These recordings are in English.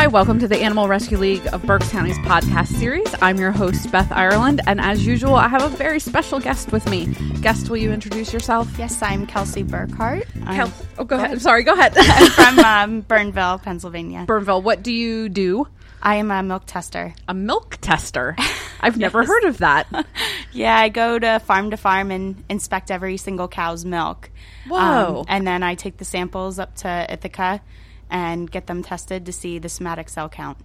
Hi, welcome to the Animal Rescue League of Berks County's podcast series. I'm your host, Beth Ireland, and as usual, I have a very special guest with me. Guest, will you introduce yourself? Yes, I'm Kelsey Burkhart. I'm Kel- oh, go ahead. I'm sorry, go ahead. from um, Bernville, Pennsylvania. Bernville, what do you do? I am a milk tester. A milk tester. I've never heard of that. Yeah, I go to farm to farm and inspect every single cow's milk. Um, Whoa. and then I take the samples up to Ithaca and get them tested to see the somatic cell count.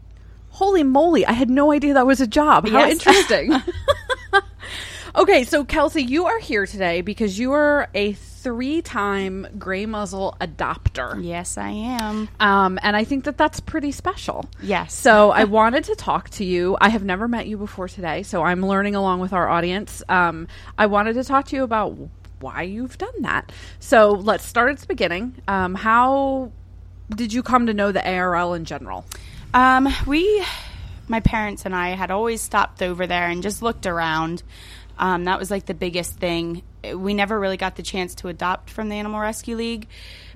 Holy moly, I had no idea that was a job. How Yes. interesting. okay, so Kelsey, you are here today because you are a three time gray muzzle adopter. Yes, I am. Um, and I think that that's pretty special. Yes. So I wanted to talk to you. I have never met you before today, so I'm learning along with our audience. Um, I wanted to talk to you about why you've done that. So let's start at the beginning. Um, how did you come to know the ARL in general? Um, we, my parents and I, had always stopped over there and just looked around. Um, that was like the biggest thing. We never really got the chance to adopt from the Animal Rescue League.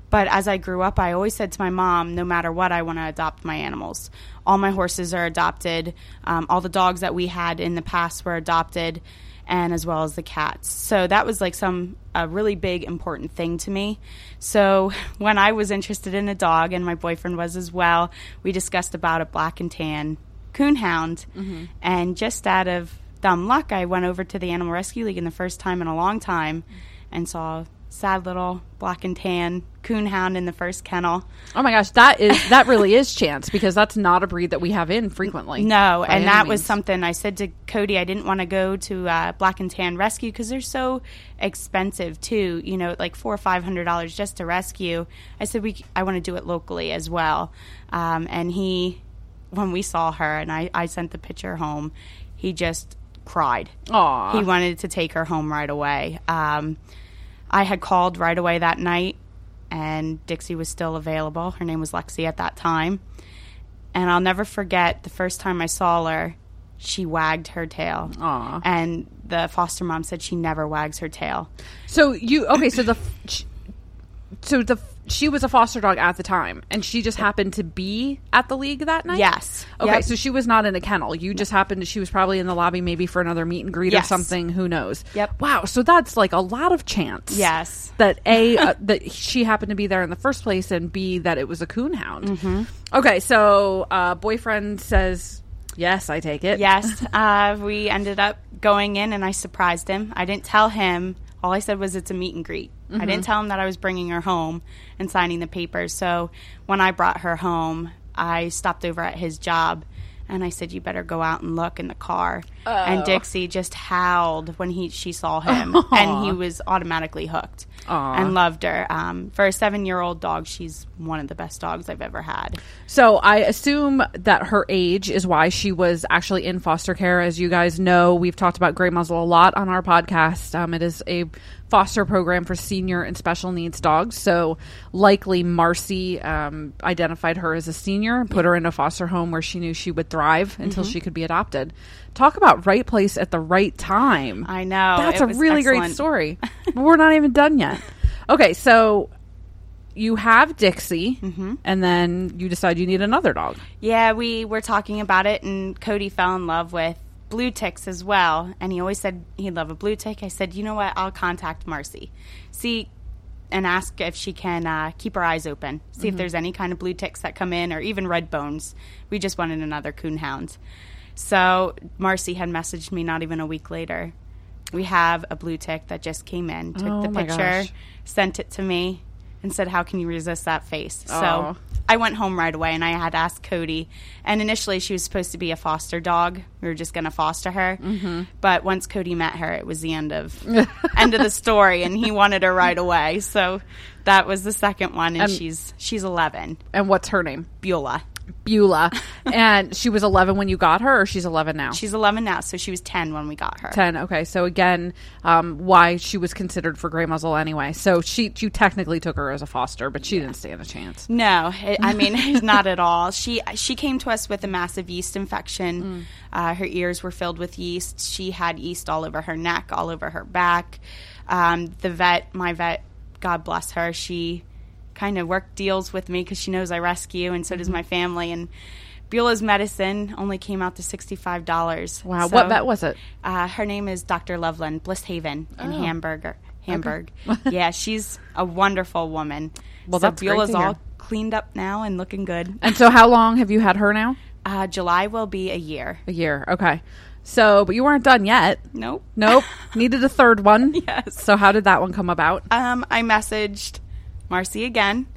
But as I grew up, I always said to my mom, no matter what, I want to adopt my animals. All my horses are adopted. Um, all the dogs that we had in the past were adopted, and as well as the cats. So that was like some a really big important thing to me. So when I was interested in a dog, and my boyfriend was as well, we discussed about a black and tan coonhound, mm-hmm. and just out of dumb luck, I went over to the Animal Rescue League in the first time in a long time, and saw sad little black and tan coonhound in the first kennel. Oh my gosh, that is that really is chance because that's not a breed that we have in frequently. No, and that was something I said to Cody. I didn't want to go to uh, Black and Tan Rescue because they're so expensive too. You know, like four or five hundred dollars just to rescue. I said we. I want to do it locally as well. Um, and he, when we saw her, and I, I sent the picture home, he just cried. Aw. He wanted to take her home right away. Um, I had called right away that night, and Dixie was still available. Her name was Lexi at that time. And I'll never forget the first time I saw her, she wagged her tail. Aw. And the foster mom said she never wags her tail. So you okay? So the so the she was a foster dog at the time, and she just happened to be at the league that night. Yes. Okay, Yep. so she was not in a kennel. You just happened to. She was probably in the lobby, maybe for another meet and greet or something. Who knows? Yep. Wow. So that's like a lot of chance. Yes. That a uh, that she happened to be there in the first place, and b that it was a coonhound. Mm-hmm. Okay, so uh, boyfriend says yes. I take it. Yes. Uh, we ended up going in, and I surprised him. I didn't tell him. All I said was it's a meet and greet. I Mm-hmm. didn't tell him that I was bringing her home and signing the papers. So when I brought her home, I stopped over at his job. And I said, "You better go out and look in the car." Oh. And Dixie just howled when he she saw him, and he was automatically hooked Aw. and loved her. Um, for a seven year old dog, she's one of the best dogs I've ever had. So I assume that her age is why she was actually in foster care. As you guys know, we've talked about Gray Muzzle a lot on our podcast. Um, it is a foster program for senior and special needs dogs. So likely Marcy um, identified her as a senior and put her in a foster home where she knew she would thrive until Mm-hmm. she could be adopted. Talk about right place at the right time. I know That's a really great story. but we're not even done yet. Okay, so you have Dixie, Mm-hmm. and then you decide you need another dog. Yeah, we were talking about it, and Cody fell in love with blue ticks as well. And he always said he'd love a blue tick. I said, you know what? I'll contact Marcy, see, and ask if she can uh, keep her eyes open, see if there's any kind of blue ticks that come in, or even red bones. We just wanted another coonhound. So Marcy had messaged me not even a week later. We have a blue tick that just came in, took Oh the picture, gosh. sent it to me, and said, "How can you resist that face?" Aw. So I went home right away and I had asked Cody. And initially, she was supposed to be a foster dog. We were just going to foster her. Mm-hmm. But once Cody met her, it was the end of end of the story, and he wanted her right away. So that was the second one, and Um, she's she's eleven, And what's her name? Beulah. Beulah. and she was 11 when you got her, or she's 11 now? She's eleven now, so she was ten when we got her. 10. Okay. So again, um, why she was considered for gray muzzle anyway. So she, you technically took her as a foster, but she didn't stand a chance. No, it, I mean not at all. She she came to us with a massive yeast infection. Uh, her ears were filled with yeast. She had yeast all over her neck, all over her back. Um, the vet, my vet, God bless her, she kind of work deals with me because she knows I rescue, and so does my family. And Beulah's medicine only came out to sixty-five dollars. Wow. what vet was it? Uh, her name is Dr. Loveland, Bliss Haven in Oh. Hamburger. Hamburg. yeah, she's a wonderful woman. Well, so that's Beulah's all cleaned up now and looking good. And so, how long have you had her now? Uh, July will be a year. A year. Okay. So, but you weren't done yet. Nope. Nope. Needed a third one. Yes. So, how did that one come about? Um, I messaged Marcy again,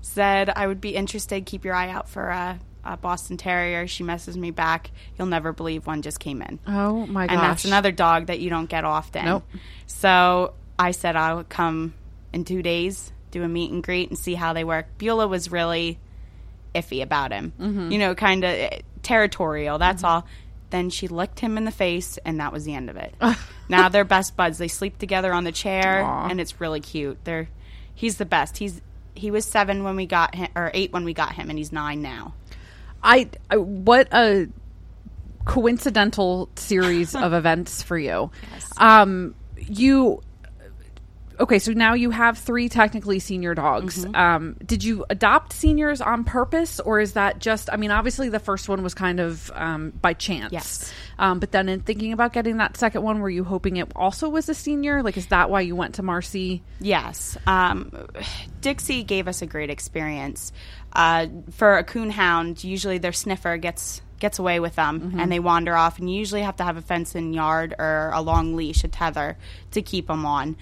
said I would be interested. Keep your eye out for a, a Boston Terrier. She messaged me back. You'll never believe one just came in. Oh my gosh. and that's another dog that you don't get often. Nope. So I said I would come in two days, do a meet and greet, and see how they work. Beulah was really iffy about him, Mm-hmm. you know, kind of territorial. That's all. Then she licked him in the face, and that was the end of it. now they're best buds. They sleep together on the chair, Aw. and it's really cute. They're he's the best. He's he was seven when we got him, or eight when we got him, and he's nine now. I, I what a coincidental series of events for you. Yes. Um, you okay? So now you have three technically senior dogs. Mm-hmm. Um, did you adopt seniors on purpose, or is that just? I mean, obviously the first one was kind of um, by chance. Yes. Um, but then in thinking about getting that second one, were you hoping it also was a senior? Like, is that why you went to Marcy? Yes. Um, Dixie gave us a great experience. Uh, for a coonhound, usually their sniffer gets gets away with them and they wander off, and you usually have to have a fence in yard or a long leash, a tether to keep them on.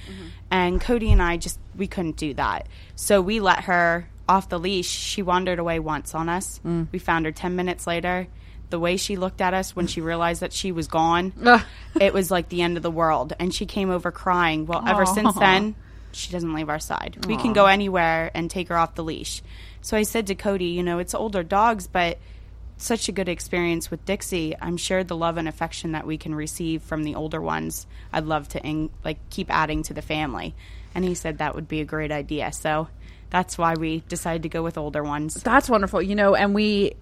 And Cody and I just we couldn't do that, so we let her off the leash. She wandered away once on us. We found her ten minutes later. The way she looked at us when she realized that she was gone, it was like the end of the world. And she came over crying. Well, ever since then, she doesn't leave our side. We can go anywhere and take her off the leash. So I said to Cody, you know, it's older dogs, but such a good experience with Dixie. I'm sure the love and affection that we can receive from the older ones, I'd love to in, like keep adding to the family. And he said that would be a great idea. So that's why we decided to go with older ones. That's wonderful. You know, and we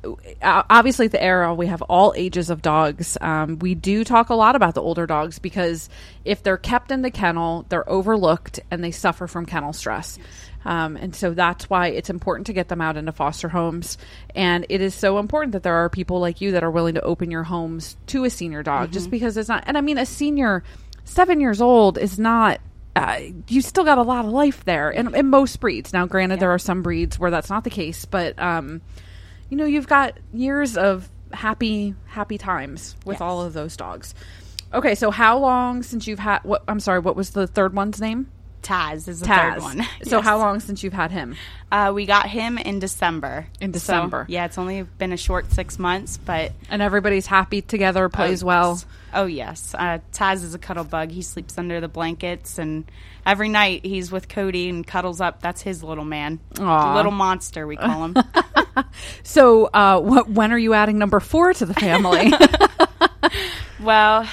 obviously at the ARL we have all ages of dogs. Um, we do talk a lot about the older dogs because if they're kept in the kennel, they're overlooked and they suffer from kennel stress. Um, and so that's why it's important to get them out into foster homes. And it is so important that there are people like you that are willing to open your homes to a senior dog just because it's not, and I mean, a senior seven years old is not uh, you still got a lot of life there in, in most breeds. Now, granted, there are some breeds where that's not the case, but um, you know, you've got years of happy, happy times with Yes. all of those dogs. Okay, so how long since you've had? What I'm sorry, what was the third one's name? Taz is the Taz. third one. So Yes. how long since you've had him? Uh, we got him in December. In So, December. yeah, it's only been a short six months, but And everybody's happy together, plays Oh, well. Oh yes, uh, Taz is a cuddle bug. He sleeps under the blankets, and every night he's with Cody and cuddles up. That's his little man, little monster we call him. So, uh, what? When are you adding number four to the family? well,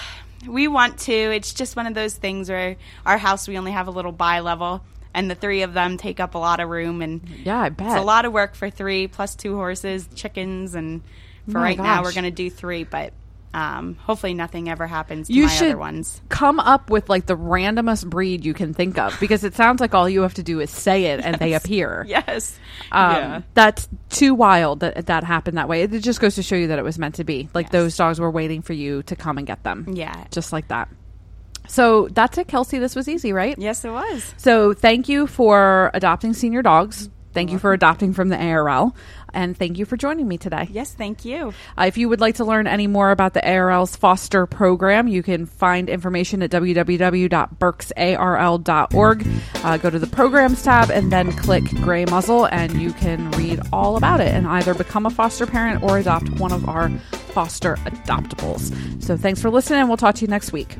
we want to. It's just one of those things where our house we only have a little bi level, and the three of them take up a lot of room, and yeah, I bet. it's a lot of work for three plus two horses, chickens, and for oh My right now we're going to do three, but. Um, hopefully nothing ever happens to you my should other ones. come up with like the randomest breed you can think of because it sounds like all you have to do is say it and they appear. Yes. Um, yeah. That's too wild that that happened that way. It just goes to show you that it was meant to be. Like Yes. those dogs were waiting for you to come and get them. Yeah. Just like that. So that's it, Kelsey. This was easy, right? Yes, it was. So thank you for adopting senior dogs. Thank you for adopting from the ARL. And thank you for joining me today. Yes, thank you. Uh, if you would like to learn any more about the ARL's foster program, you can find information at www.berksarl.org. Uh, go to the programs tab and then click Gray Muzzle, and you can read all about it and either become a foster parent or adopt one of our foster adoptables. So thanks for listening, and we'll talk to you next week.